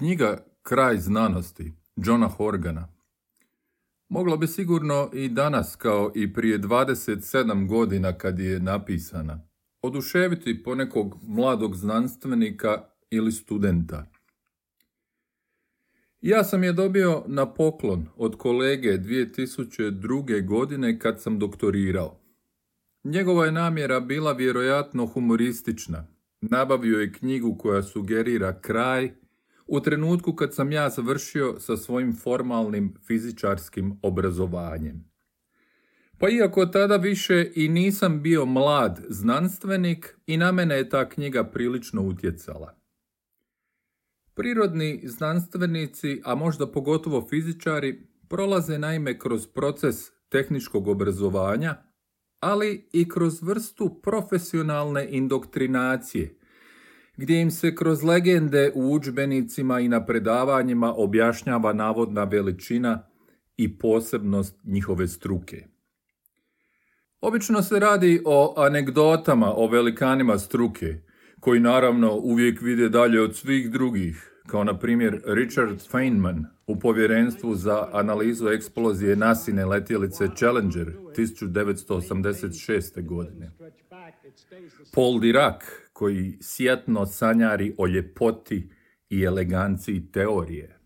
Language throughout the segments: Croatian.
Knjiga Kraj znanosti Johna Horgana mogla bi sigurno i danas kao i prije 27 godina kad je napisana oduševiti ponekog mladog znanstvenika ili studenta. Ja sam je dobio na poklon od kolege 2002. godine kad sam doktorirao. Njegova je namjera bila vjerojatno humoristična. Nabavio je knjigu koja sugerira kraj u trenutku kad sam ja završio sa svojim formalnim fizičarskim obrazovanjem. Pa iako tada više i nisam bio mlad znanstvenik i na mene je ta knjiga prilično utjecala. Prirodni znanstvenici, a možda pogotovo fizičari, prolaze naime kroz proces tehničkog obrazovanja, ali i kroz vrstu profesionalne indoktrinacije, gdje im se kroz legende u udžbenicima i na predavanjima objašnjava navodna veličina i posebnost njihove struke. Obično se radi o anegdotama o velikanima struke, koji naravno uvijek vide dalje od svih drugih, kao na primjer Richard Feynman u povjerenstvu za analizu eksplozije nasine letjelice Challenger 1986. godine. Paul Dirac, koji sjatno sanjari o ljepoti i eleganciji teorije.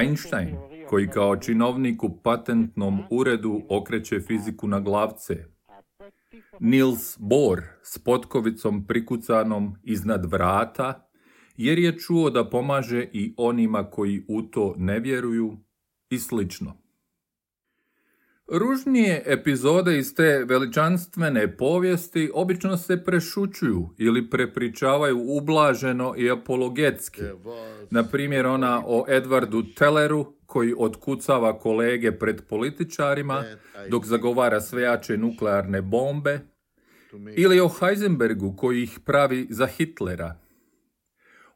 Einstein, koji kao činovnik u patentnom uredu okreće fiziku na glavce. Niels Bohr s potkovicom prikucanom iznad vrata, jer je čuo da pomaže i onima koji u to ne vjeruju i slično. Ružnije epizode iz te veličanstvene povijesti obično se prešućuju ili prepričavaju ublaženo i apologetski. Na primjer ona o Edwardu Telleru koji otkucava kolege pred političarima dok zagovara svejače nuklearne bombe ili o Heisenbergu koji ih pravi za Hitlera.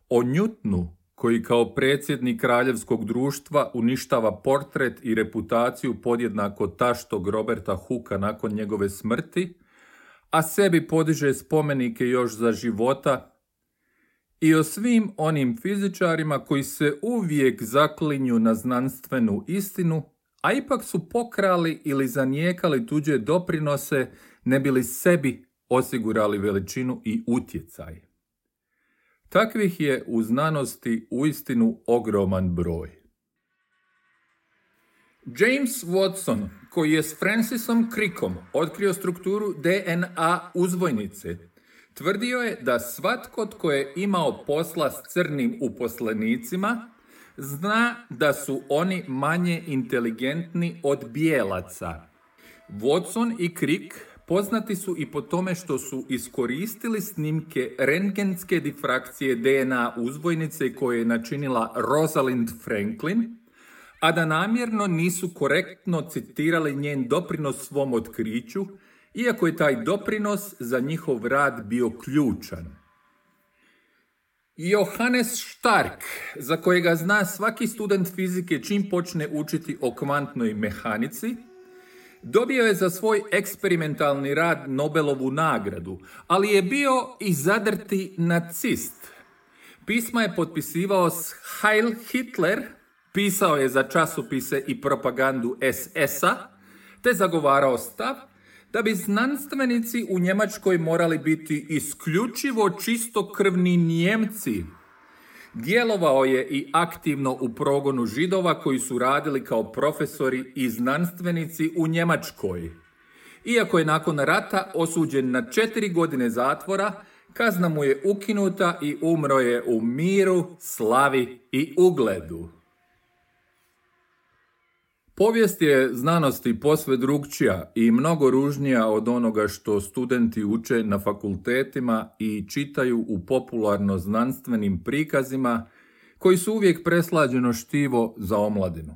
O Newtonu koji kao predsjednik kraljevskog društva uništava portret i reputaciju podjednako taštog Roberta Huka nakon njegove smrti, a sebi podiže spomenike još za života i o svim onim fizičarima koji se uvijek zaklinju na znanstvenu istinu, a ipak su pokrali ili zanijekali tuđe doprinose ne bili sebi osigurali veličinu i utjecaj. Takvih je u znanosti uistinu ogroman broj. James Watson, koji je s Francisom Crickom otkrio strukturu DNA uzvojnice, tvrdio je da svatko tko je imao posla s crnim uposlenicima zna da su oni manje inteligentni od bijelaca. Watson i Crick Poznati su i po tome što su iskoristili snimke rentgenske difrakcije DNA uzvojnice koje je načinila Rosalind Franklin, a da namjerno nisu korektno citirali njen doprinos svom otkriću, iako je taj doprinos za njihov rad bio ključan. Johannes Stark, za kojega zna svaki student fizike čim počne učiti o kvantnoj mehanici, Dobio je za svoj eksperimentalni rad Nobelovu nagradu, ali je bio i zadrti nacist. Pisma je potpisivao s Heil Hitler, pisao je za časopise i propagandu SS-a, te zagovarao stav da bi znanstvenici u Njemačkoj morali biti isključivo čistokrvni Njemci, Djelovao je i aktivno u progonu židova koji su radili kao profesori i znanstvenici u Njemačkoj. Iako je nakon rata osuđen na četiri godine zatvora, kazna mu je ukinuta i umro je u miru, slavi i ugledu. Povijest je znanosti posve drugčija i mnogo ružnija od onoga što studenti uče na fakultetima i čitaju u popularno znanstvenim prikazima koji su uvijek preslađeno štivo za omladinu.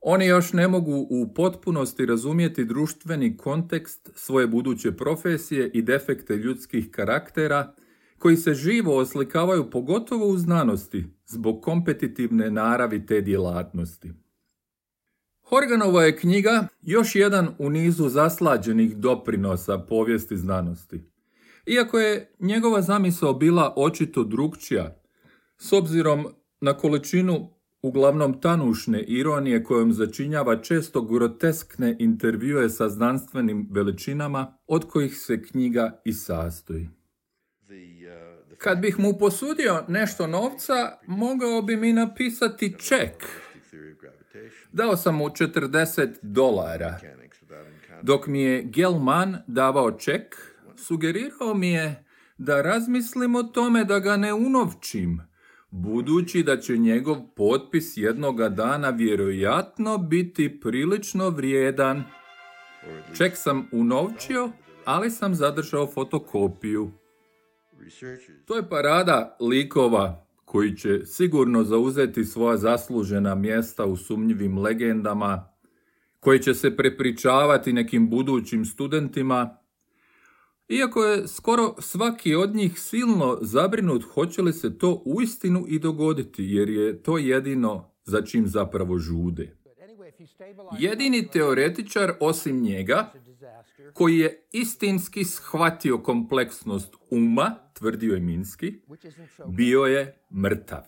Oni još ne mogu u potpunosti razumjeti društveni kontekst svoje buduće profesije i defekte ljudskih karaktera koji se živo oslikavaju pogotovo u znanosti zbog kompetitivne naravi te djelatnosti. Horganova je knjiga još jedan u nizu zaslađenih doprinosa povijesti znanosti. Iako je njegova zamisao bila očito drugčija, S obzirom na količinu uglavnom tanušne ironije kojom začinjava često groteskne intervjue sa znanstvenim veličinama, od kojih se knjiga i sastoji. Kad bih mu posudio nešto novca, mogao bi mi napisati ček. Dao sam mu 40 dolara. Dok mi je Gelman davao ček, sugerirao mi je da razmislim o tome da ga ne unovčim, budući da će njegov potpis jednoga dana vjerojatno biti prilično vrijedan. Ček sam unovčio, ali sam zadržao fotokopiju. To je parada likova koji će sigurno zauzeti svoja zaslužena mjesta u sumnjivim legendama, koji će se prepričavati nekim budućim studentima, iako je skoro svaki od njih silno zabrinut hoće li se to uistinu i dogoditi, jer je to jedino za čim zapravo žude. Jedini teoretičar osim njega, koji je istinski shvatio kompleksnost uma, tvrdio je Minski, bio je mrtav.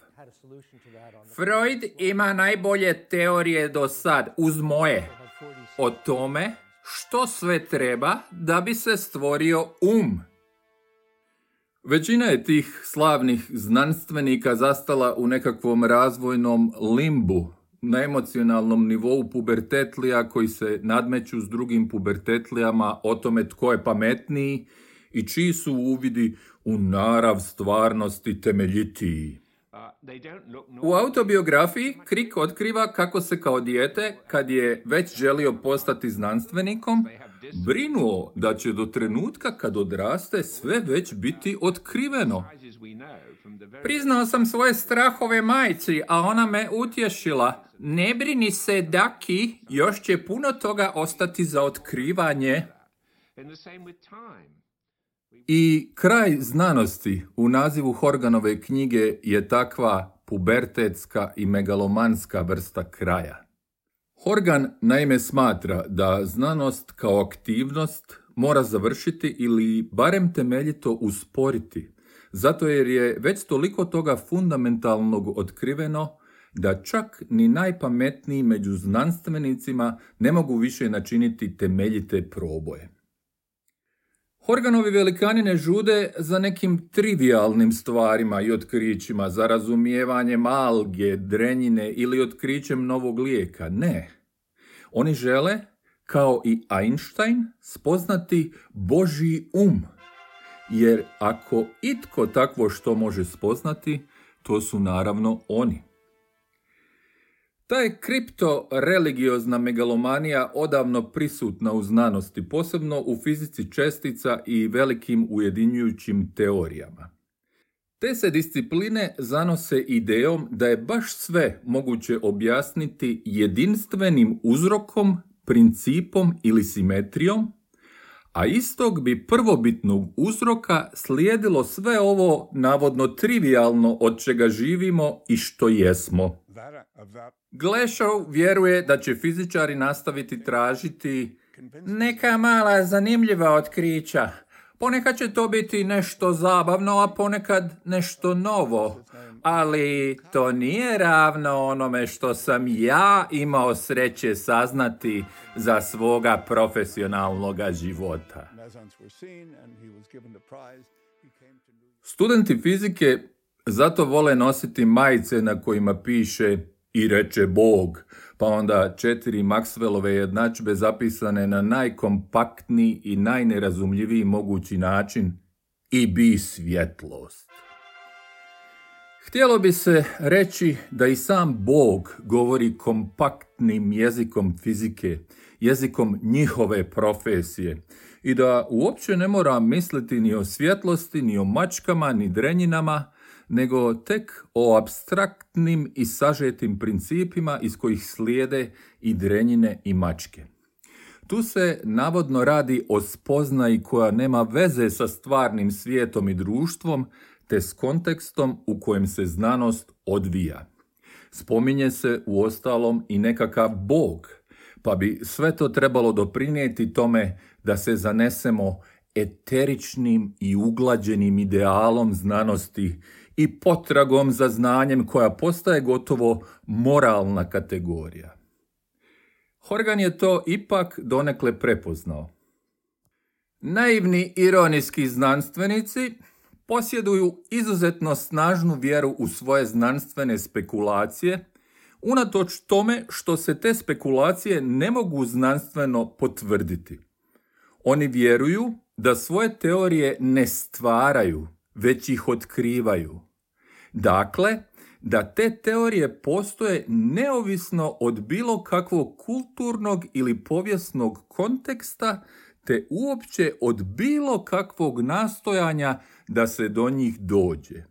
Freud ima najbolje teorije do sad, uz moje, o tome što sve treba da bi se stvorio um. Većina je tih slavnih znanstvenika zastala u nekakvom razvojnom limbu, na emocionalnom nivou pubertetlija koji se nadmeću s drugim pubertetlijama o tome tko je pametniji i čiji su uvidi u narav stvarnosti temeljitiji. U autobiografiji Krik otkriva kako se kao dijete, kad je već želio postati znanstvenikom, brinuo da će do trenutka kad odraste sve već biti otkriveno. Priznao sam svoje strahove majci, a ona me utješila. Ne brini se, Daki, još će puno toga ostati za otkrivanje. I kraj znanosti u nazivu Horganove knjige je takva pubertetska i megalomanska vrsta kraja. Horgan naime smatra da znanost kao aktivnost mora završiti ili barem temeljito usporiti, zato jer je već toliko toga fundamentalnog otkriveno da čak ni najpametniji među znanstvenicima ne mogu više načiniti temeljite proboje. Horganovi velikani ne žude za nekim trivialnim stvarima i otkrićima, za razumijevanjem alge, drenjine ili otkrićem novog lijeka. Ne. Oni žele, kao i Einstein, spoznati Boži um. Jer ako itko takvo što može spoznati, to su naravno oni. Ta je kripto-religiozna megalomanija odavno prisutna u znanosti, posebno u fizici čestica i velikim ujedinjujućim teorijama. Te se discipline zanose idejom da je baš sve moguće objasniti jedinstvenim uzrokom, principom ili simetrijom, a istog bi prvobitnog uzroka slijedilo sve ovo navodno trivialno od čega živimo i što jesmo. Glešov vjeruje da će fizičari nastaviti tražiti neka mala zanimljiva otkrića. Ponekad će to biti nešto zabavno, a ponekad nešto novo. Ali to nije ravno onome što sam ja imao sreće saznati za svoga profesionalnog života. Studenti fizike zato vole nositi majice na kojima piše i reče Bog, pa onda četiri Maxwellove jednadžbe zapisane na najkompaktniji i najnerazumljiviji mogući način i bi svjetlost. Htjelo bi se reći da i sam Bog govori kompaktnim jezikom fizike, jezikom njihove profesije i da uopće ne mora misliti ni o svjetlosti, ni o mačkama, ni drenjinama, nego tek o abstraktnim i sažetim principima iz kojih slijede i drenjine i mačke. Tu se navodno radi o spoznaji koja nema veze sa stvarnim svijetom i društvom, te s kontekstom u kojem se znanost odvija. Spominje se u ostalom i nekakav bog, pa bi sve to trebalo doprinijeti tome da se zanesemo eteričnim i uglađenim idealom znanosti i potragom za znanjem koja postaje gotovo moralna kategorija. Horgan je to ipak donekle prepoznao. Naivni ironijski znanstvenici posjeduju izuzetno snažnu vjeru u svoje znanstvene spekulacije, unatoč tome što se te spekulacije ne mogu znanstveno potvrditi. Oni vjeruju da svoje teorije ne stvaraju, već ih otkrivaju. Dakle, da te teorije postoje neovisno od bilo kakvog kulturnog ili povijesnog konteksta, te uopće od bilo kakvog nastojanja da se do njih dođe.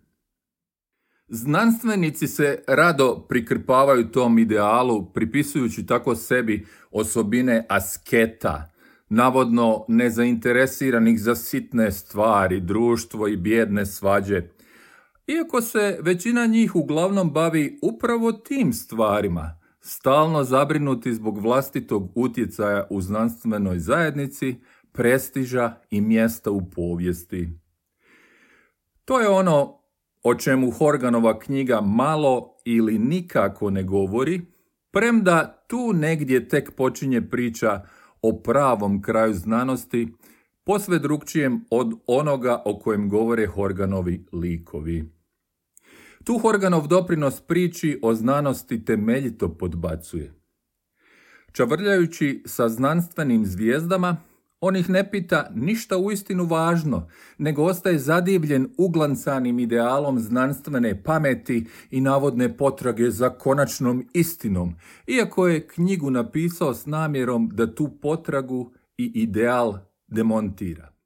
Znanstvenici se rado prikrpavaju tom idealu, pripisujući tako sebi osobine asketa, navodno nezainteresiranih za sitne stvari, društvo i bjedne svađe, iako se većina njih uglavnom bavi upravo tim stvarima, stalno zabrinuti zbog vlastitog utjecaja u znanstvenoj zajednici, prestiža i mjesta u povijesti. To je ono o čemu Horganova knjiga malo ili nikako ne govori, premda tu negdje tek počinje priča o pravom kraju znanosti, posve drugčijem od onoga o kojem govore Horganovi likovi. Tu Horganov doprinos priči o znanosti temeljito podbacuje. Čavrljajući sa znanstvenim zvijezdama, on ih ne pita ništa uistinu važno, nego ostaje zadivljen uglancanim idealom znanstvene pameti i navodne potrage za konačnom istinom, iako je knjigu napisao s namjerom da tu potragu i ideal demontira.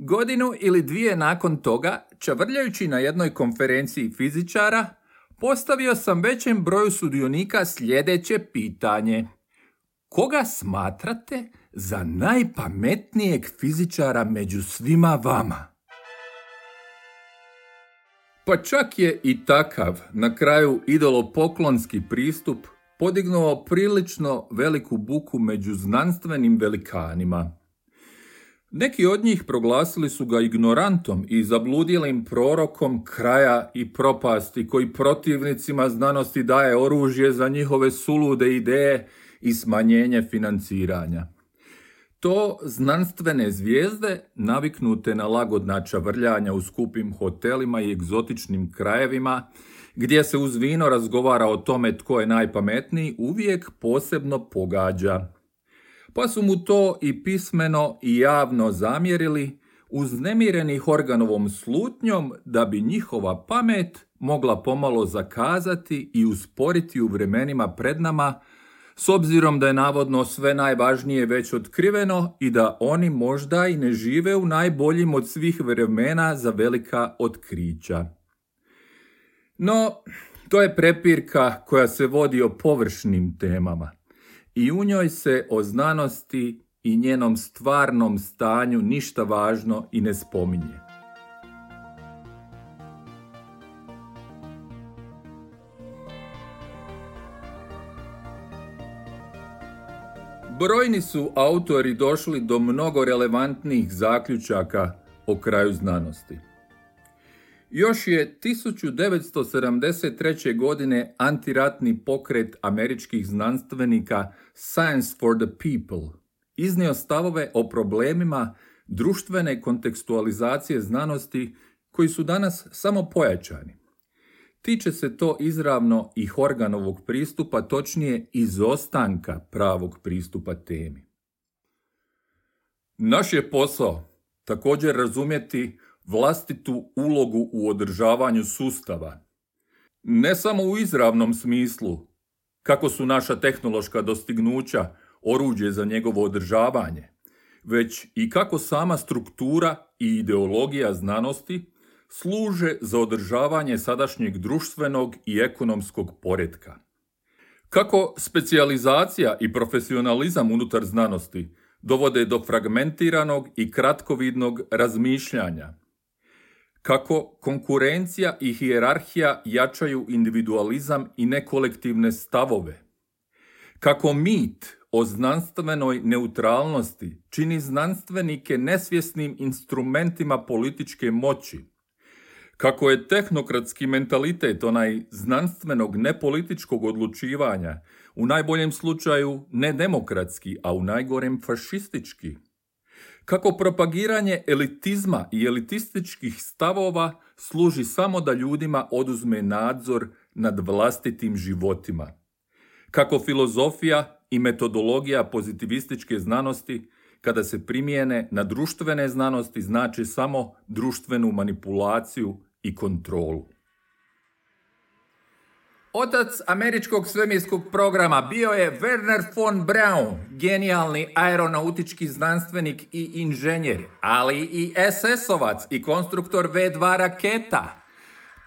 Godinu ili dvije nakon toga, čavrljajući na jednoj konferenciji fizičara, postavio sam većem broju sudionika sljedeće pitanje. Koga smatrate za najpametnijeg fizičara među svima vama. Pa čak je i takav na kraju idolopoklonski pristup podignuo prilično veliku buku među znanstvenim velikanima. Neki od njih proglasili su ga ignorantom i zabludjelim prorokom kraja i propasti koji protivnicima znanosti daje oružje za njihove sulude ideje i smanjenje financiranja. To znanstvene zvijezde, naviknute na lagodna čavrljanja u skupim hotelima i egzotičnim krajevima, gdje se uz vino razgovara o tome tko je najpametniji, uvijek posebno pogađa. Pa su mu to i pismeno i javno zamjerili, uznemireni organovom slutnjom da bi njihova pamet mogla pomalo zakazati i usporiti u vremenima pred nama, s obzirom da je navodno sve najvažnije već otkriveno i da oni možda i ne žive u najboljim od svih vremena za velika otkrića. No, to je prepirka koja se vodi o površnim temama i u njoj se o znanosti i njenom stvarnom stanju ništa važno i ne spominje. Brojni su autori došli do mnogo relevantnih zaključaka o kraju znanosti. Još je 1973. godine antiratni pokret američkih znanstvenika Science for the People iznio stavove o problemima društvene kontekstualizacije znanosti koji su danas samo pojačani. Tiče se to izravno i Horganovog pristupa, točnije izostanka pravog pristupa temi. Naš je posao također razumjeti vlastitu ulogu u održavanju sustava. Ne samo u izravnom smislu, kako su naša tehnološka dostignuća oruđe za njegovo održavanje, već i kako sama struktura i ideologija znanosti služe za održavanje sadašnjeg društvenog i ekonomskog poretka. Kako specijalizacija i profesionalizam unutar znanosti dovode do fragmentiranog i kratkovidnog razmišljanja, kako konkurencija i hijerarhija jačaju individualizam i nekolektivne stavove, kako mit o znanstvenoj neutralnosti čini znanstvenike nesvjesnim instrumentima političke moći, Kako je tehnokratski mentalitet onaj znanstvenog nepolitičkog odlučivanja, u najboljem slučaju nedemokratski, a u najgorem fašistički. Kako propagiranje elitizma i elitističkih stavova služi samo da ljudima oduzme nadzor nad vlastitim životima. Kako filozofija i metodologija pozitivističke znanosti kada se primijene na društvene znanosti znači samo društvenu manipulaciju i kontrolu. Otac američkog svemirskog programa bio je Werner von Braun, genijalni aeronautički znanstvenik i inženjer, ali i SS-ovac i konstruktor V2 raketa.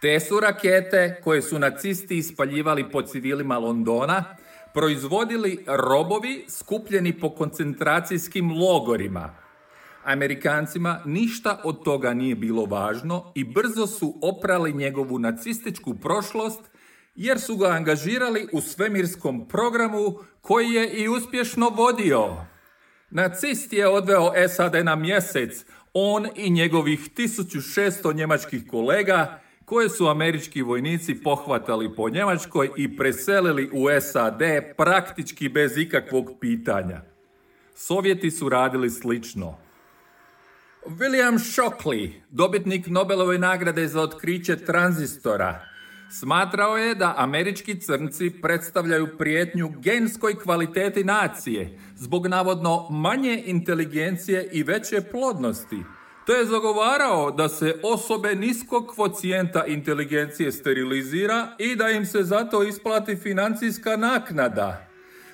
Te su rakete koje su nacisti ispaljivali po civilima Londona, proizvodili robovi skupljeni po koncentracijskim logorima. Amerikancima ništa od toga nije bilo važno i brzo su oprali njegovu nacističku prošlost jer su ga angažirali u svemirskom programu koji je i uspješno vodio. Nacist je odveo SAD na mjesec, on i njegovih 1600 njemačkih kolega koje su američki vojnici pohvatali po Njemačkoj i preselili u SAD praktički bez ikakvog pitanja. Sovjeti su radili slično. William Shockley, dobitnik Nobelove nagrade za otkriće tranzistora, Smatrao je da američki crnci predstavljaju prijetnju genskoj kvaliteti nacije zbog navodno manje inteligencije i veće plodnosti. To je zagovarao da se osobe niskog kvocijenta inteligencije sterilizira i da im se zato isplati financijska naknada.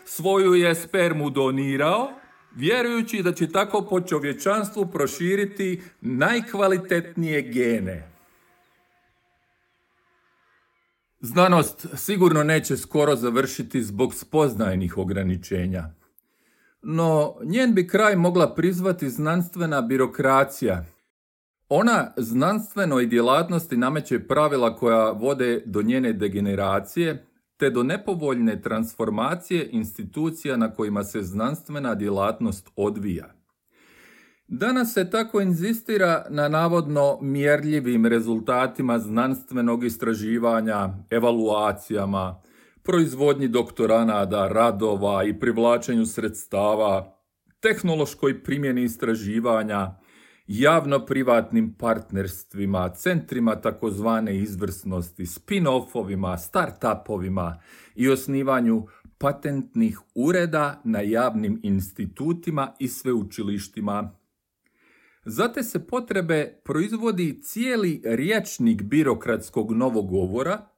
Svoju je spermu donirao, vjerujući da će tako po čovječanstvu proširiti najkvalitetnije gene. Znanost sigurno neće skoro završiti zbog spoznajnih ograničenja. No, njen bi kraj mogla prizvati znanstvena birokracija. Ona znanstvenoj djelatnosti nameće pravila koja vode do njene degeneracije, te do nepovoljne transformacije institucija na kojima se znanstvena djelatnost odvija. Danas se tako inzistira na navodno mjerljivim rezultatima znanstvenog istraživanja, evaluacijama, proizvodnji doktoranada, radova i privlačenju sredstava, tehnološkoj primjeni istraživanja, javno-privatnim partnerstvima, centrima takozvane izvrsnosti, spin-offovima, start-upovima i osnivanju patentnih ureda na javnim institutima i sveučilištima za te se potrebe proizvodi cijeli riječnik birokratskog novogovora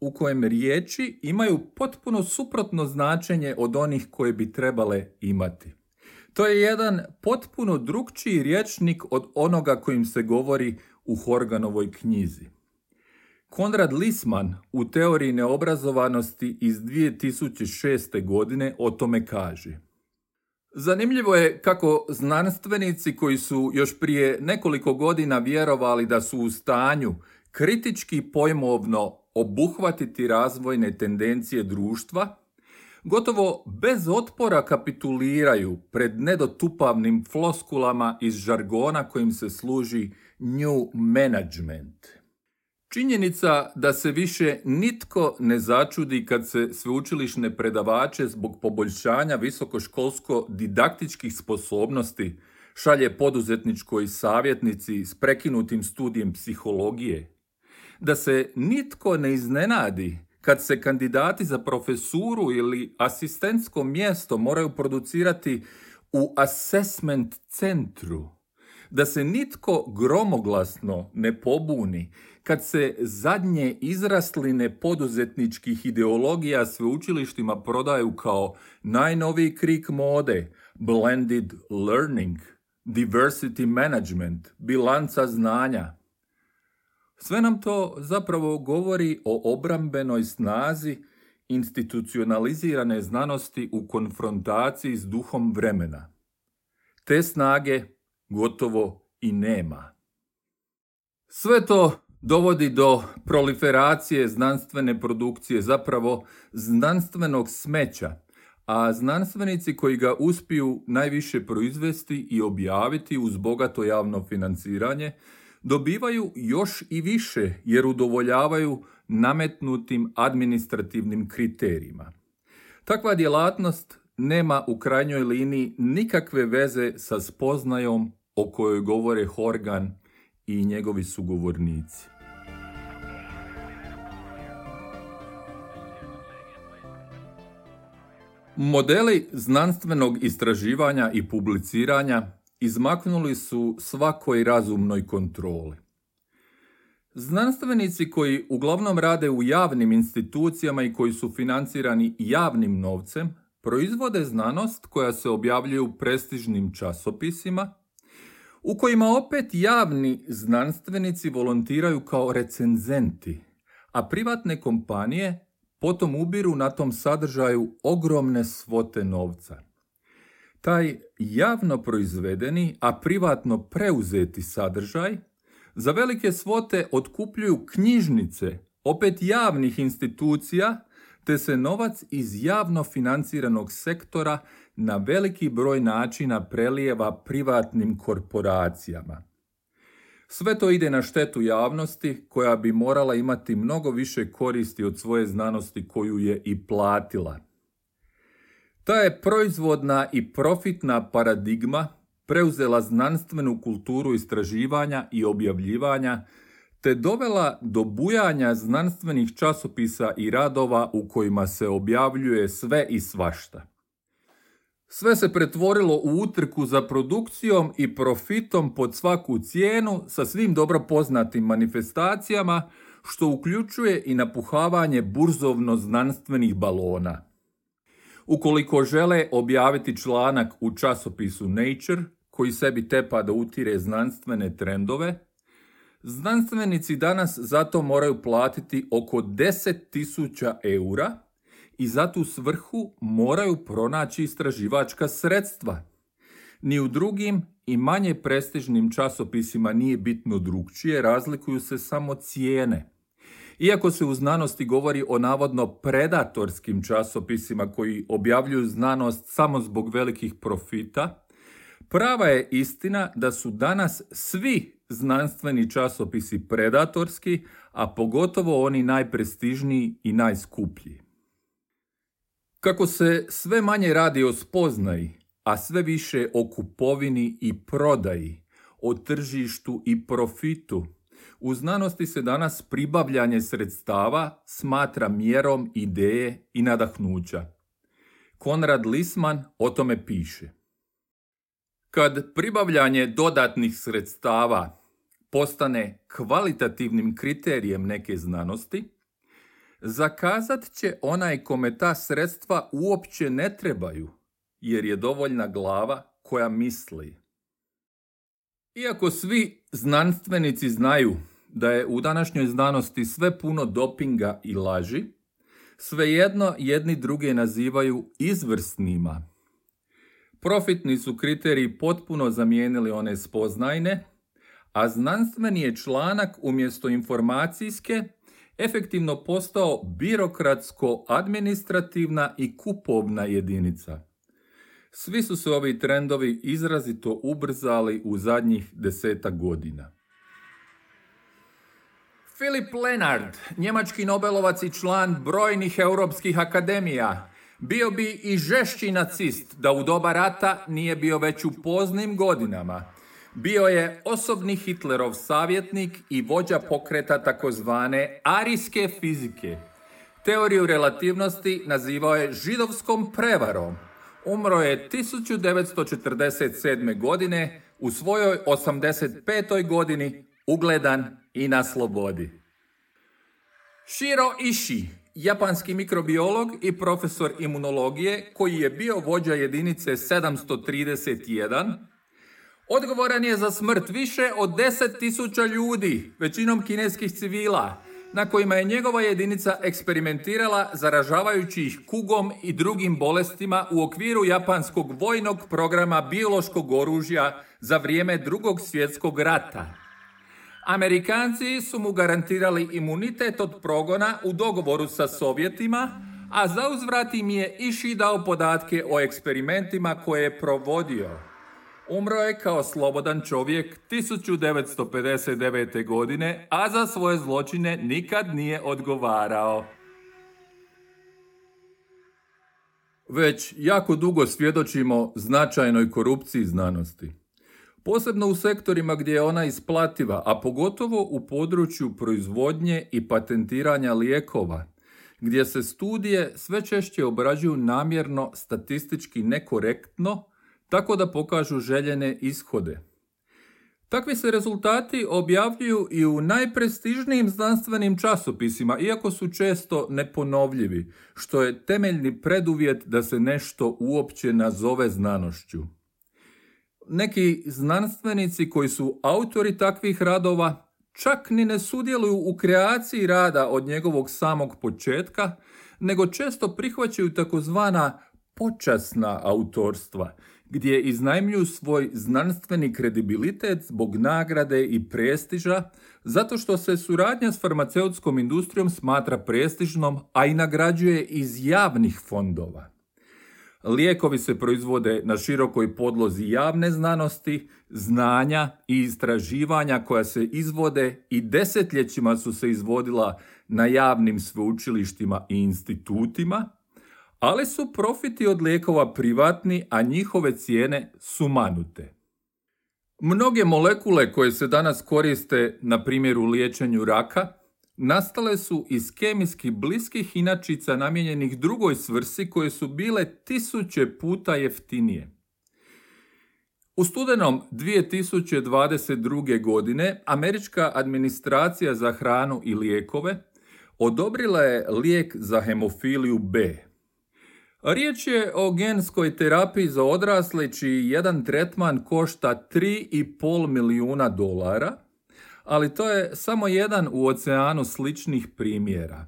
u kojem riječi imaju potpuno suprotno značenje od onih koje bi trebale imati. To je jedan potpuno drukčiji riječnik od onoga kojim se govori u Horganovoj knjizi. Konrad Lisman u teoriji neobrazovanosti iz 2006. godine o tome kaže – Zanimljivo je kako znanstvenici koji su još prije nekoliko godina vjerovali da su u stanju kritički pojmovno obuhvatiti razvojne tendencije društva, gotovo bez otpora kapituliraju pred nedotupavnim floskulama iz žargona kojim se služi new management. Činjenica da se više nitko ne začudi kad se sveučilišne predavače zbog poboljšanja visokoškolsko didaktičkih sposobnosti šalje poduzetničkoj savjetnici s prekinutim studijem psihologije. Da se nitko ne iznenadi kad se kandidati za profesuru ili asistentsko mjesto moraju producirati u assessment centru. Da se nitko gromoglasno ne pobuni kad se zadnje izrasline poduzetničkih ideologija sveučilištima prodaju kao najnoviji krik mode, blended learning, diversity management, bilanca znanja. Sve nam to zapravo govori o obrambenoj snazi institucionalizirane znanosti u konfrontaciji s duhom vremena. Te snage gotovo i nema. Sve to dovodi do proliferacije znanstvene produkcije, zapravo znanstvenog smeća, a znanstvenici koji ga uspiju najviše proizvesti i objaviti uz bogato javno financiranje dobivaju još i više jer udovoljavaju nametnutim administrativnim kriterijima. Takva djelatnost nema u krajnjoj liniji nikakve veze sa spoznajom o kojoj govore Horgan i njegovi sugovornici. Modeli znanstvenog istraživanja i publiciranja izmaknuli su svakoj razumnoj kontroli. Znanstvenici koji uglavnom rade u javnim institucijama i koji su financirani javnim novcem, proizvode znanost koja se objavljuje u prestižnim časopisima, u kojima opet javni znanstvenici volontiraju kao recenzenti, a privatne kompanije potom ubiru na tom sadržaju ogromne svote novca. Taj javno proizvedeni, a privatno preuzeti sadržaj za velike svote otkupljuju knjižnice, opet javnih institucija, te se novac iz javno financiranog sektora na veliki broj načina prelijeva privatnim korporacijama. Sve to ide na štetu javnosti koja bi morala imati mnogo više koristi od svoje znanosti koju je i platila. Ta je proizvodna i profitna paradigma preuzela znanstvenu kulturu istraživanja i objavljivanja te dovela do bujanja znanstvenih časopisa i radova u kojima se objavljuje sve i svašta. Sve se pretvorilo u utrku za produkcijom i profitom pod svaku cijenu sa svim dobro poznatim manifestacijama, što uključuje i napuhavanje burzovno-znanstvenih balona. Ukoliko žele objaviti članak u časopisu Nature, koji sebi tepa da utire znanstvene trendove, znanstvenici danas zato moraju platiti oko 10.000 eura i za tu svrhu moraju pronaći istraživačka sredstva. Ni u drugim i manje prestižnim časopisima nije bitno drugčije, razlikuju se samo cijene. Iako se u znanosti govori o navodno predatorskim časopisima koji objavljuju znanost samo zbog velikih profita, prava je istina da su danas svi znanstveni časopisi predatorski, a pogotovo oni najprestižniji i najskuplji. Kako se sve manje radi o spoznaji, a sve više o kupovini i prodaji, o tržištu i profitu, u znanosti se danas pribavljanje sredstava smatra mjerom ideje i nadahnuća. Konrad Lisman o tome piše. Kad pribavljanje dodatnih sredstava postane kvalitativnim kriterijem neke znanosti, zakazat će onaj kome ta sredstva uopće ne trebaju, jer je dovoljna glava koja misli. Iako svi znanstvenici znaju da je u današnjoj znanosti sve puno dopinga i laži, svejedno jedni druge nazivaju izvrsnima. Profitni su kriteriji potpuno zamijenili one spoznajne, a znanstveni je članak umjesto informacijske efektivno postao birokratsko-administrativna i kupovna jedinica. Svi su se ovi trendovi izrazito ubrzali u zadnjih deseta godina. Philip Lenard, njemački Nobelovac i član brojnih europskih akademija, bio bi i žešći nacist da u doba rata nije bio već u poznim godinama. Bio je osobni Hitlerov savjetnik i vođa pokreta takozvane arijske fizike. Teoriju relativnosti nazivao je židovskom prevarom. Umro je 1947. godine u svojoj 85. godini ugledan i na slobodi. Shiro Ishii, japanski mikrobiolog i profesor imunologije koji je bio vođa jedinice 731, odgovoran je za smrt više od 10.000 ljudi, većinom kineskih civila, na kojima je njegova jedinica eksperimentirala zaražavajući ih kugom i drugim bolestima u okviru japanskog vojnog programa biološkog oružja za vrijeme drugog svjetskog rata. Amerikanci su mu garantirali imunitet od progona u dogovoru sa Sovjetima, a za uzvrat im je Iši dao podatke o eksperimentima koje je provodio. Umro je kao slobodan čovjek 1959. godine, a za svoje zločine nikad nije odgovarao. Već jako dugo svjedočimo značajnoj korupciji znanosti. Posebno u sektorima gdje je ona isplativa, a pogotovo u području proizvodnje i patentiranja lijekova, gdje se studije sve češće obrađuju namjerno statistički nekorektno, tako da pokažu željene ishode. Takvi se rezultati objavljuju i u najprestižnijim znanstvenim časopisima, iako su često neponovljivi, što je temeljni preduvjet da se nešto uopće nazove znanošću. Neki znanstvenici koji su autori takvih radova čak ni ne sudjeluju u kreaciji rada od njegovog samog početka, nego često prihvaćaju takozvana počasna autorstva, gdje iznajmljuju svoj znanstveni kredibilitet zbog nagrade i prestiža, zato što se suradnja s farmaceutskom industrijom smatra prestižnom, a i nagrađuje iz javnih fondova. Lijekovi se proizvode na širokoj podlozi javne znanosti, znanja i istraživanja koja se izvode i desetljećima su se izvodila na javnim sveučilištima i institutima, ali su profiti od lijekova privatni, a njihove cijene su manute. Mnoge molekule koje se danas koriste, na primjer u liječenju raka, nastale su iz kemijski bliskih inačica namijenjenih drugoj svrsi koje su bile tisuće puta jeftinije. U studenom 2022. godine američka administracija za hranu i lijekove odobrila je lijek za hemofiliju B. Riječ je o genskoj terapiji za odrasle čiji jedan tretman košta 3,5 milijuna dolara, ali to je samo jedan u oceanu sličnih primjera.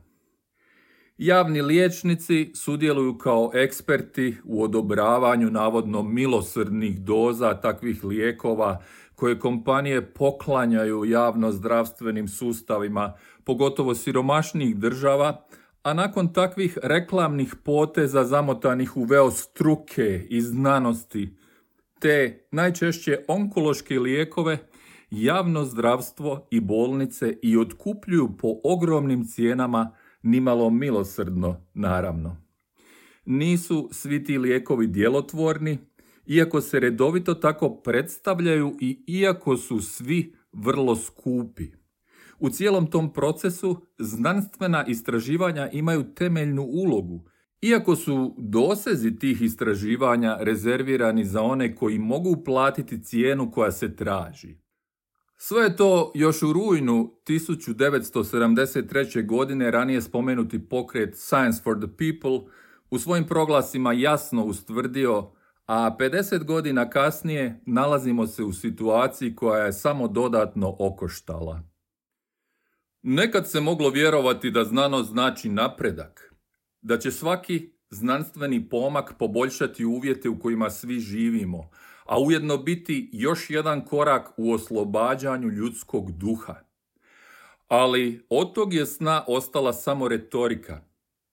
Javni liječnici sudjeluju kao eksperti u odobravanju navodno milosrdnih doza takvih lijekova koje kompanije poklanjaju javno zdravstvenim sustavima, pogotovo siromašnijih država, a nakon takvih reklamnih poteza zamotanih u veo struke i znanosti, te najčešće onkološke lijekove, javno zdravstvo i bolnice i otkupljuju po ogromnim cijenama, nimalo milosrdno, naravno. Nisu svi ti lijekovi djelotvorni, iako se redovito tako predstavljaju i iako su svi vrlo skupi. U cijelom tom procesu znanstvena istraživanja imaju temeljnu ulogu, iako su dosezi tih istraživanja rezervirani za one koji mogu platiti cijenu koja se traži. Sve je to još u rujnu 1973. godine ranije spomenuti pokret Science for the People u svojim proglasima jasno ustvrdio, a 50 godina kasnije nalazimo se u situaciji koja je samo dodatno okoštala. Nekad se moglo vjerovati da znanost znači napredak, da će svaki znanstveni pomak poboljšati uvjete u kojima svi živimo, a ujedno biti još jedan korak u oslobađanju ljudskog duha. Ali od tog je sna ostala samo retorika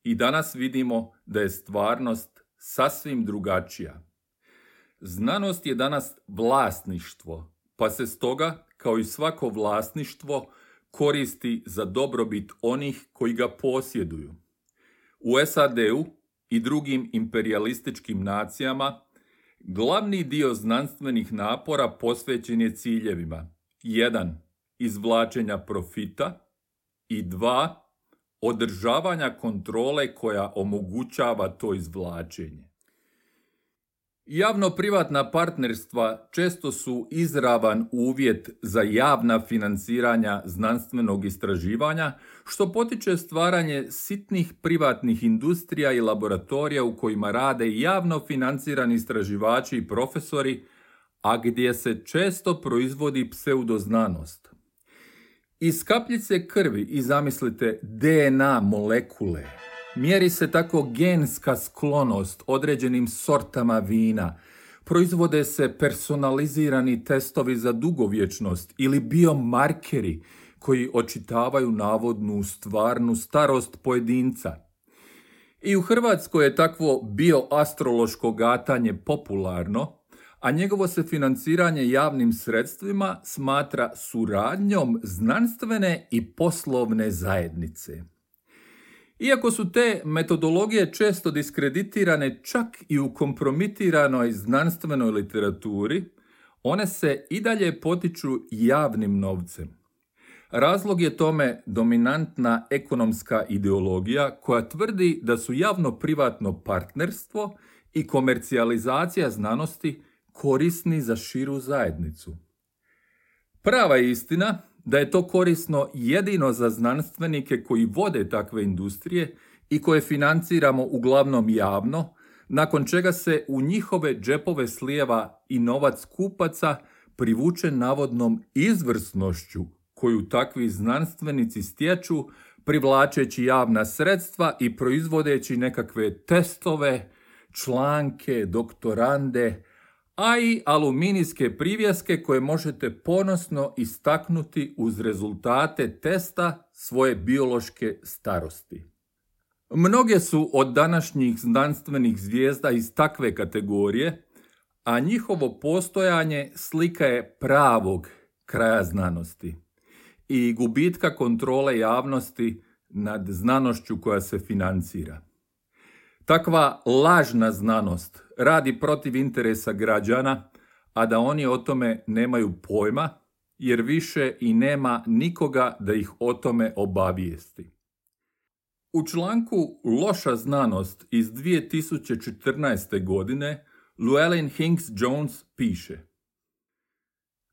i danas vidimo da je stvarnost sasvim drugačija. Znanost je danas vlasništvo, pa se stoga, kao i svako vlasništvo, koristi za dobrobit onih koji ga posjeduju. U SAD-u i drugim imperialističkim nacijama glavni dio znanstvenih napora posvećen je ciljevima 1. izvlačenja profita i 2. održavanja kontrole koja omogućava to izvlačenje. Javno-privatna partnerstva često su izravan uvjet za javna financiranja znanstvenog istraživanja, što potiče stvaranje sitnih privatnih industrija i laboratorija u kojima rade javno financirani istraživači i profesori, a gdje se često proizvodi pseudoznanost. Iz kapljice krvi i zamislite DNA molekule, Mjeri se tako genska sklonost određenim sortama vina. Proizvode se personalizirani testovi za dugovječnost ili biomarkeri koji očitavaju navodnu stvarnu starost pojedinca. I u Hrvatskoj je takvo bioastrološko gatanje popularno, a njegovo se financiranje javnim sredstvima smatra suradnjom znanstvene i poslovne zajednice. Iako su te metodologije često diskreditirane čak i u kompromitiranoj znanstvenoj literaturi, one se i dalje potiču javnim novcem. Razlog je tome dominantna ekonomska ideologija koja tvrdi da su javno-privatno partnerstvo i komercijalizacija znanosti korisni za širu zajednicu. Prava istina da je to korisno jedino za znanstvenike koji vode takve industrije i koje financiramo uglavnom javno, nakon čega se u njihove džepove slijeva i novac kupaca privučen navodnom izvrsnošću koju takvi znanstvenici stječu privlačeći javna sredstva i proizvodeći nekakve testove, članke, doktorande, a i aluminijske privjeske koje možete ponosno istaknuti uz rezultate testa svoje biološke starosti. Mnoge su od današnjih znanstvenih zvijezda iz takve kategorije, a njihovo postojanje slika je pravog kraja znanosti i gubitka kontrole javnosti nad znanošću koja se financira. Takva lažna znanost radi protiv interesa građana, a da oni o tome nemaju pojma, jer više i nema nikoga da ih o tome obavijesti. U članku Loša znanost iz 2014. godine Llewellyn Hinks Jones piše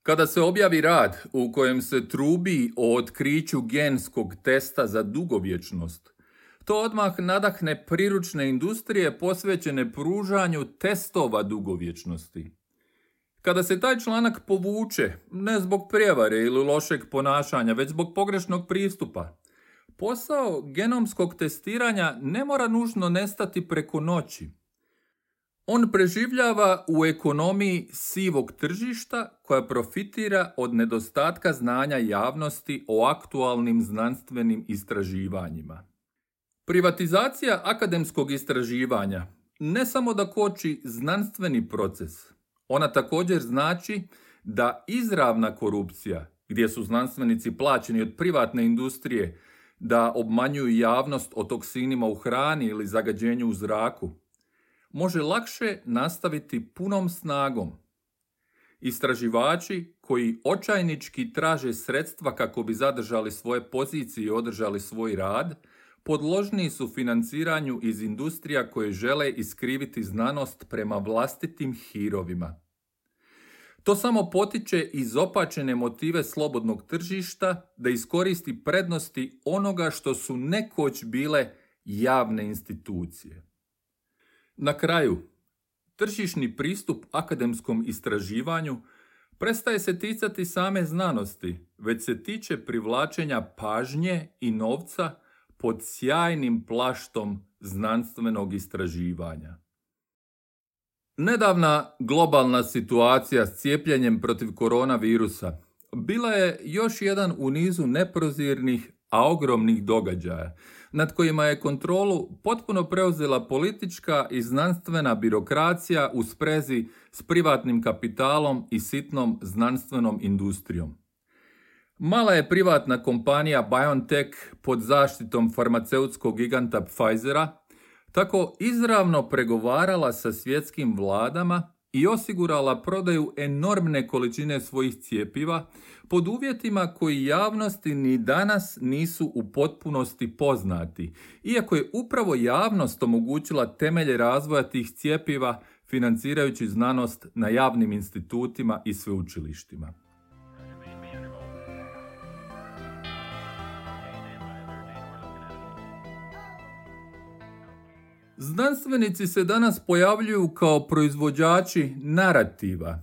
Kada se objavi rad u kojem se trubi o otkriću genskog testa za dugovječnost, to odmah nadahne priručne industrije posvećene pružanju testova dugovječnosti. Kada se taj članak povuče, ne zbog prijevare ili lošeg ponašanja, već zbog pogrešnog pristupa, posao genomskog testiranja ne mora nužno nestati preko noći. On preživljava u ekonomiji sivog tržišta koja profitira od nedostatka znanja javnosti o aktualnim znanstvenim istraživanjima. Privatizacija akademskog istraživanja ne samo da koči znanstveni proces, ona također znači da izravna korupcija, gdje su znanstvenici plaćeni od privatne industrije da obmanjuju javnost o toksinima u hrani ili zagađenju u zraku, može lakše nastaviti punom snagom. Istraživači koji očajnički traže sredstva kako bi zadržali svoje pozicije i održali svoj rad, podložniji su financiranju iz industrija koje žele iskriviti znanost prema vlastitim hirovima. To samo potiče izopačene motive slobodnog tržišta da iskoristi prednosti onoga što su nekoć bile javne institucije. Na kraju, tržišni pristup akademskom istraživanju prestaje se ticati same znanosti, već se tiče privlačenja pažnje i novca pod sjajnim plaštom znanstvenog istraživanja. Nedavna globalna situacija s cijepljenjem protiv koronavirusa bila je još jedan u nizu neprozirnih, a ogromnih događaja, nad kojima je kontrolu potpuno preuzela politička i znanstvena birokracija u sprezi s privatnim kapitalom i sitnom znanstvenom industrijom. Mala je privatna kompanija BioNTech pod zaštitom farmaceutskog giganta Pfizera tako izravno pregovarala sa svjetskim vladama i osigurala prodaju enormne količine svojih cijepiva pod uvjetima koji javnosti ni danas nisu u potpunosti poznati, iako je upravo javnost omogućila temelje razvoja tih cijepiva financirajući znanost na javnim institutima i sveučilištima. Znanstvenici se danas pojavljuju kao proizvođači narativa,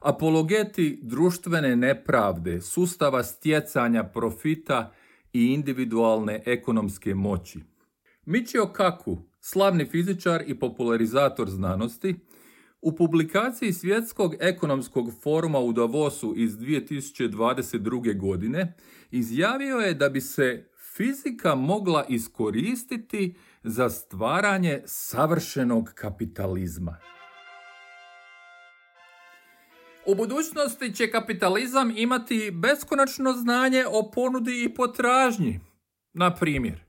apologeti društvene nepravde, sustava stjecanja profita i individualne ekonomske moći. Michio Kaku, slavni fizičar i popularizator znanosti, u publikaciji Svjetskog ekonomskog foruma u Davosu iz 2022. godine izjavio je da bi se fizika mogla iskoristiti za stvaranje savršenog kapitalizma. U budućnosti će kapitalizam imati beskonačno znanje o ponudi i potražnji. Na primjer,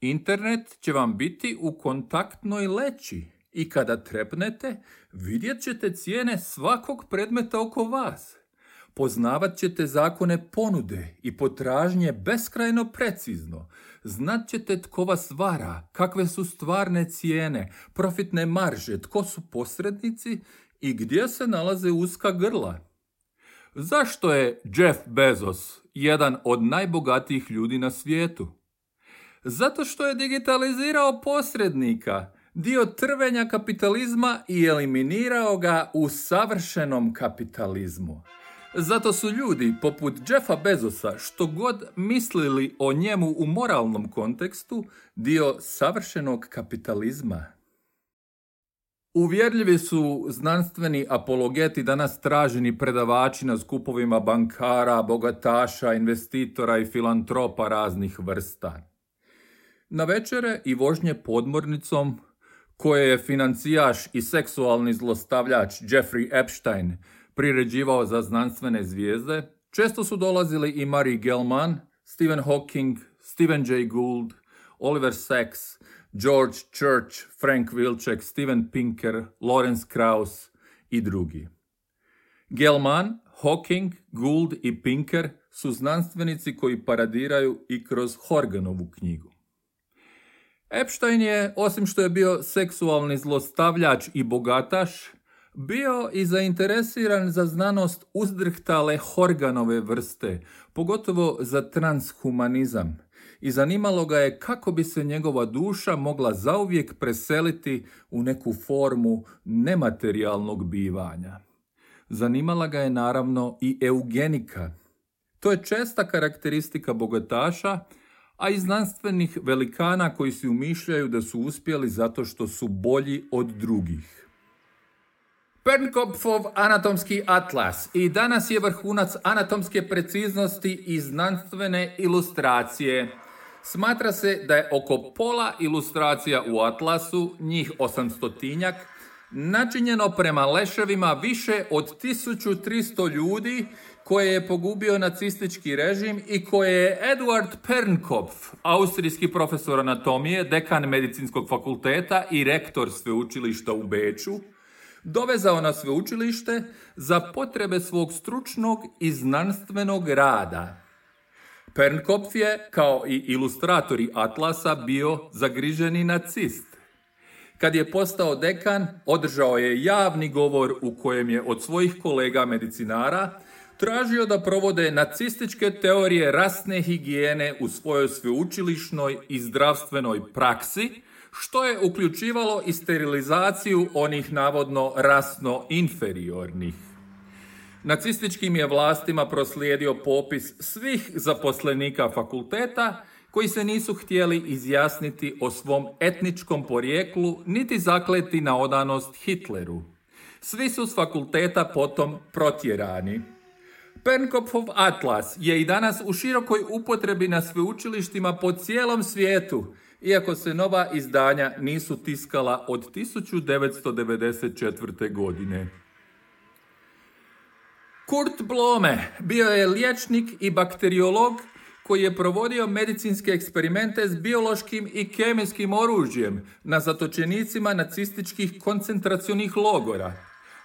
internet će vam biti u kontaktnoj leći i kada trepnete, vidjet ćete cijene svakog predmeta oko vas. Poznavat ćete zakone ponude i potražnje beskrajno precizno. Znat ćete tko vas vara, kakve su stvarne cijene, profitne marže, tko su posrednici i gdje se nalaze uska grla. Zašto je Jeff Bezos jedan od najbogatijih ljudi na svijetu? Zato što je digitalizirao posrednika, dio trvenja kapitalizma i eliminirao ga u savršenom kapitalizmu. Zato su ljudi poput Jeffa Bezosa što god mislili o njemu u moralnom kontekstu dio savršenog kapitalizma. Uvjerljivi su znanstveni apologeti danas traženi predavači na skupovima bankara, bogataša, investitora i filantropa raznih vrsta. Na večere i vožnje podmornicom, koje je financijaš i seksualni zlostavljač Jeffrey Epstein priređivao za znanstvene zvijezde, često su dolazili i Marie Gelman, Stephen Hawking, Stephen Jay Gould, Oliver Sacks, George Church, Frank Wilczek, Steven Pinker, Lawrence Krauss i drugi. Gelman, Hawking, Gould i Pinker su znanstvenici koji paradiraju i kroz Horganovu knjigu. Epstein je, osim što je bio seksualni zlostavljač i bogataš, bio i zainteresiran za znanost uzdrhtale Horganove vrste, pogotovo za transhumanizam. I zanimalo ga je kako bi se njegova duša mogla zauvijek preseliti u neku formu nematerijalnog bivanja. Zanimala ga je naravno i eugenika. To je česta karakteristika bogataša, a i znanstvenih velikana koji si umišljaju da su uspjeli zato što su bolji od drugih. Pernkopfov anatomski atlas i danas je vrhunac anatomske preciznosti i znanstvene ilustracije. Smatra se da je oko pola ilustracija u atlasu, njih 800-tinjak, načinjeno prema leševima više od 1300 ljudi koje je pogubio nacistički režim i koje je Eduard Pernkopf, austrijski profesor anatomije, dekan medicinskog fakulteta i rektor sveučilišta u Beču, dovezao na sveučilište za potrebe svog stručnog i znanstvenog rada. Pernkopf je, kao i ilustratori Atlasa, bio zagriženi nacist. Kad je postao dekan, održao je javni govor u kojem je od svojih kolega medicinara tražio da provode nacističke teorije rasne higijene u svojoj sveučilišnoj i zdravstvenoj praksi, što je uključivalo i sterilizaciju onih navodno rasno inferiornih. Nacističkim je vlastima proslijedio popis svih zaposlenika fakulteta koji se nisu htjeli izjasniti o svom etničkom porijeklu niti zakleti na odanost Hitleru. Svi su s fakulteta potom protjerani. Penkopfov atlas je i danas u širokoj upotrebi na sveučilištima po cijelom svijetu, iako se nova izdanja nisu tiskala od 1994. godine. Kurt Blome bio je liječnik i bakteriolog koji je provodio medicinske eksperimente s biološkim i kemijskim oružjem na zatočenicima nacističkih koncentracionih logora.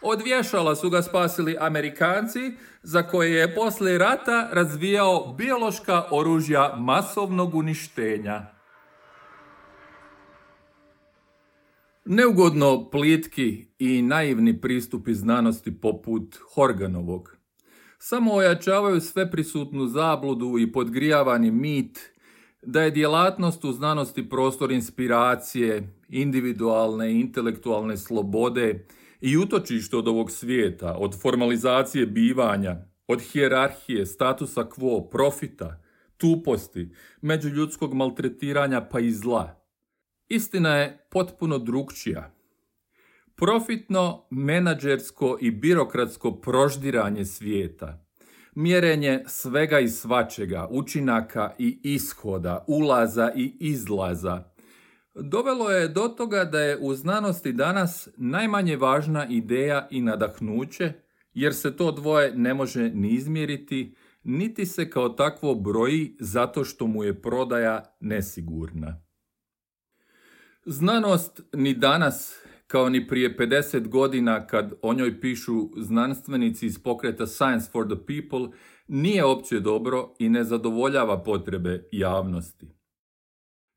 Od vješala su ga spasili Amerikanci, za koje je poslije rata razvijao biološka oružja masovnog uništenja. Neugodno plitki i naivni pristupi znanosti poput Horganovog samo ojačavaju sve prisutnu zabludu i podgrijavani mit da je djelatnost u znanosti prostor inspiracije, individualne i intelektualne slobode i utočište od ovog svijeta, od formalizacije bivanja, od hijerarhije, statusa quo, profita, tuposti, međuljudskog maltretiranja pa i zla. Istina je potpuno drugčija. Profitno, menadžersko i birokratsko proždiranje svijeta, mjerenje svega i svačega, učinaka i ishoda, ulaza i izlaza, dovelo je do toga da je u znanosti danas najmanje važna ideja i nadahnuće jer se to dvoje ne može ni izmjeriti, niti se kao takvo broji zato što mu je prodaja nesigurna. Znanost ni danas, kao ni prije 50 godina kad o njoj pišu znanstvenici iz pokreta Science for the People, nije opće dobro i ne zadovoljava potrebe javnosti.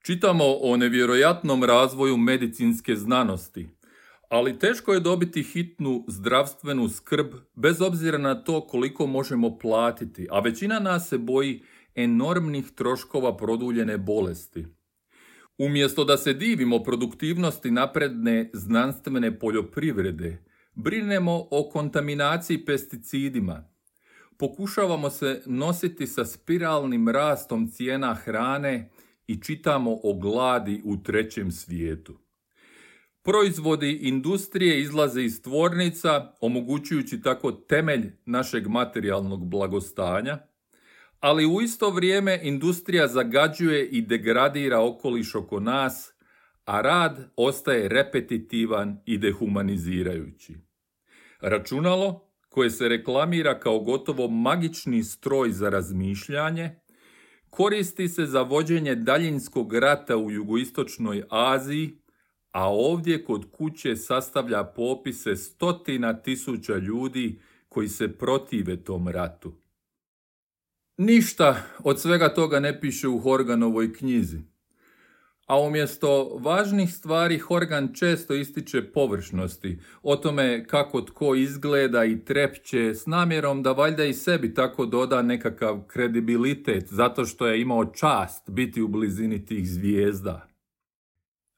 Čitamo o nevjerojatnom razvoju medicinske znanosti, ali teško je dobiti hitnu zdravstvenu skrb bez obzira na to koliko možemo platiti, a većina nas se boji enormnih troškova produljene bolesti. Umjesto da se divimo produktivnosti napredne znanstvene poljoprivrede, brinemo o kontaminaciji pesticidima. Pokušavamo se nositi sa spiralnim rastom cijena hrane i čitamo o gladi u trećem svijetu. Proizvodi industrije izlaze iz tvornica, omogućujući tako temelj našeg materijalnog blagostanja, ali u isto vrijeme industrija zagađuje i degradira okoliš oko nas, a rad ostaje repetitivan i dehumanizirajući. Računalo, koje se reklamira kao gotovo magični stroj za razmišljanje, koristi se za vođenje daljinskog rata u jugoistočnoj Aziji, a ovdje kod kuće sastavlja popise stotina tisuća ljudi koji se protive tom ratu. Ništa od svega toga ne piše u Horganovoj knjizi. A umjesto važnih stvari Horgan često ističe površnosti, o tome kako tko izgleda i trepće s namjerom da valjda i sebi tako doda nekakav kredibilitet zato što je imao čast biti u blizini tih zvijezda.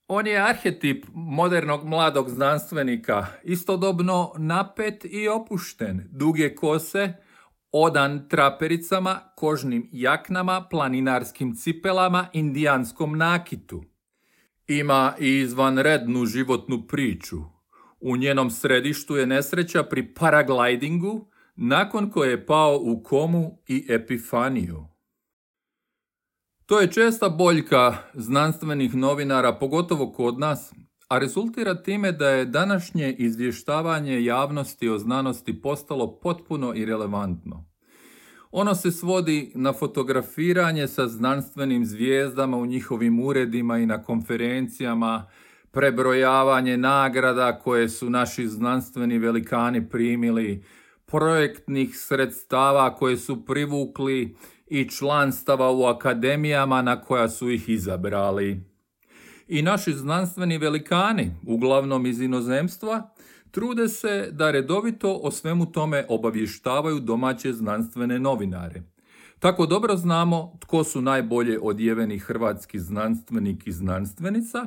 On je arhetip modernog mladog znanstvenika, istodobno napet i opušten, duge kose, odan trapericama, kožnim jaknama, planinarskim cipelama, indijanskom nakitu. Ima i izvanrednu životnu priču. U njenom središtu je nesreća pri paraglidingu, nakon koje je pao u komu i epifaniju. To je česta boljka znanstvenih novinara, pogotovo kod nas, a rezultira time da je današnje izvještavanje javnosti o znanosti postalo potpuno irelevantno. Ono se svodi na fotografiranje sa znanstvenim zvijezdama u njihovim uredima i na konferencijama, prebrojavanje nagrada koje su naši znanstveni velikani primili, projektnih sredstava koje su privukli i članstava u akademijama na koja su ih izabrali. I naši znanstveni velikani, uglavnom iz inozemstva, trude se da redovito o svemu tome obavještavaju domaće znanstvene novinare. Tako dobro znamo tko su najbolje odjeveni hrvatski znanstvenik i znanstvenica,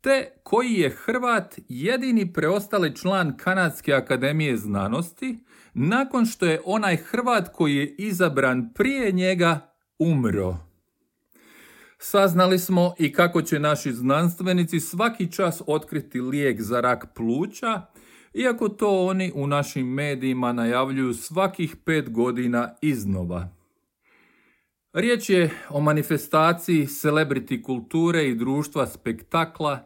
te koji je Hrvat jedini preostali član Kanadske akademije znanosti, nakon što je onaj Hrvat koji je izabran prije njega umro. Saznali smo i kako će naši znanstvenici svaki čas otkriti lijek za rak pluća, iako to oni u našim medijima najavljuju svakih pet godina iznova. Riječ je o manifestaciji celebrity kulture i društva spektakla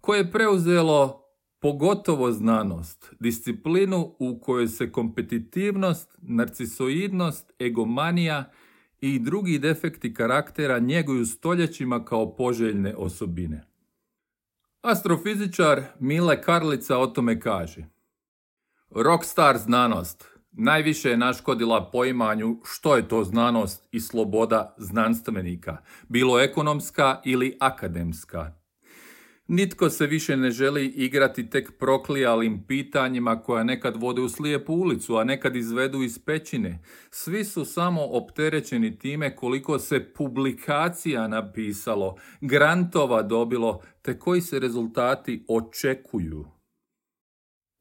koje je preuzelo pogotovo znanost, disciplinu u kojoj se kompetitivnost, narcisoidnost, egomanija i drugi defekti karaktera njeguju stoljećima kao poželjne osobine. Astrofizičar Mile Karlica o tome kaže Rockstar znanost najviše je naškodila poimanju što je to znanost i sloboda znanstvenika, bilo ekonomska ili akademska. Nitko se više ne želi igrati tek proklijalim pitanjima koja nekad vode u slijepu ulicu, a nekad izvedu iz pećine. Svi su samo opterećeni time koliko se publikacija napisalo, grantova dobilo, te koji se rezultati očekuju.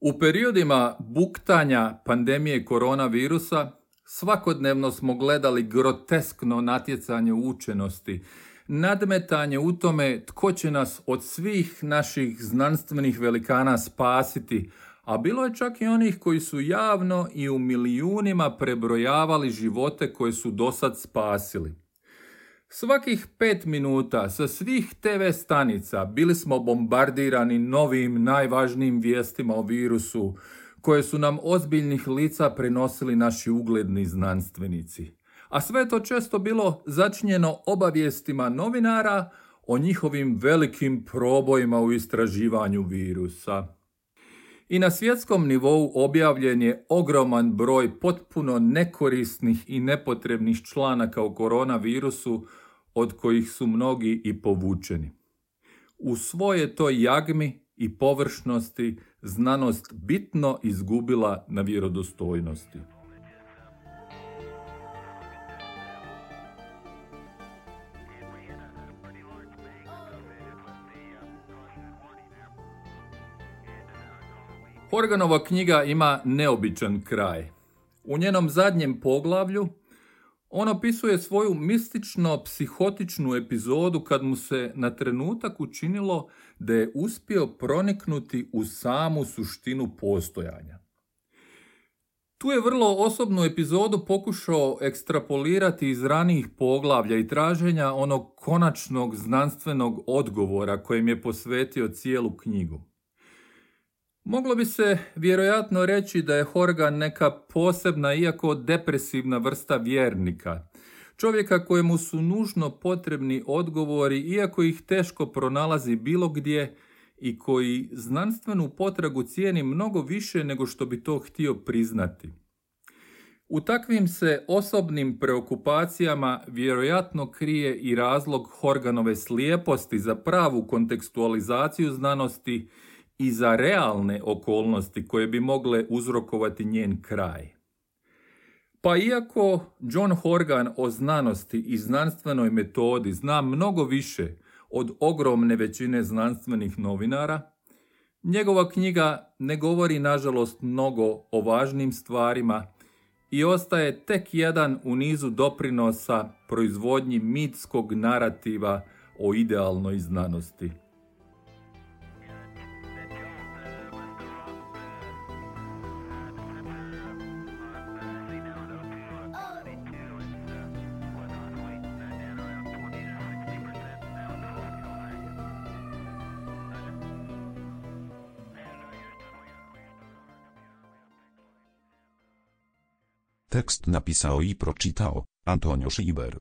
U periodima buktanja pandemije koronavirusa svakodnevno smo gledali groteskno natjecanje učenosti, nadmetanje u tome tko će nas od svih naših znanstvenih velikana spasiti, a bilo je čak i onih koji su javno i u milijunima prebrojavali živote koje su dosad spasili. Svakih pet minuta sa svih TV stanica bili smo bombardirani novim najvažnijim vijestima o virusu, koje su nam ozbiljnih lica prenosili naši ugledni znanstvenici. A sve to često bilo začinjeno obavijestima novinara o njihovim velikim probojima u istraživanju virusa. I na svjetskom nivou objavljen je ogroman broj potpuno nekorisnih i nepotrebnih članaka o koronavirusu, od kojih su mnogi i povučeni. U svoje toj jagmi i površnosti znanost bitno izgubila na vjerodostojnosti. Horganova knjiga ima neobičan kraj. U njenom zadnjem poglavlju on opisuje svoju mistično-psihotičnu epizodu kad mu se na trenutak učinilo da je uspio proniknuti u samu suštinu postojanja. Tu je vrlo osobnu epizodu pokušao ekstrapolirati iz ranijih poglavlja i traženja onog konačnog znanstvenog odgovora kojem je posvetio cijelu knjigu. Moglo bi se vjerojatno reći da je Horgan neka posebna, iako depresivna vrsta vjernika. Čovjeka kojemu su nužno potrebni odgovori, iako ih teško pronalazi bilo gdje i koji znanstvenu potragu cijeni mnogo više nego što bi to htio priznati. U takvim se osobnim preokupacijama vjerojatno krije i razlog Horganove slijeposti za pravu kontekstualizaciju znanosti i za realne okolnosti koje bi mogle uzrokovati njen kraj. Pa iako John Horgan o znanosti i znanstvenoj metodi zna mnogo više od ogromne većine znanstvenih novinara, njegova knjiga ne govori nažalost mnogo o važnim stvarima i ostaje tek jedan u nizu doprinosa proizvodnji mitskog narativa o idealnoj znanosti. Tekst napisał i proczytał Antonio Schieber.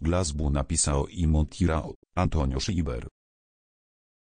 Glazbu napisał i montirał Antonio Schieber.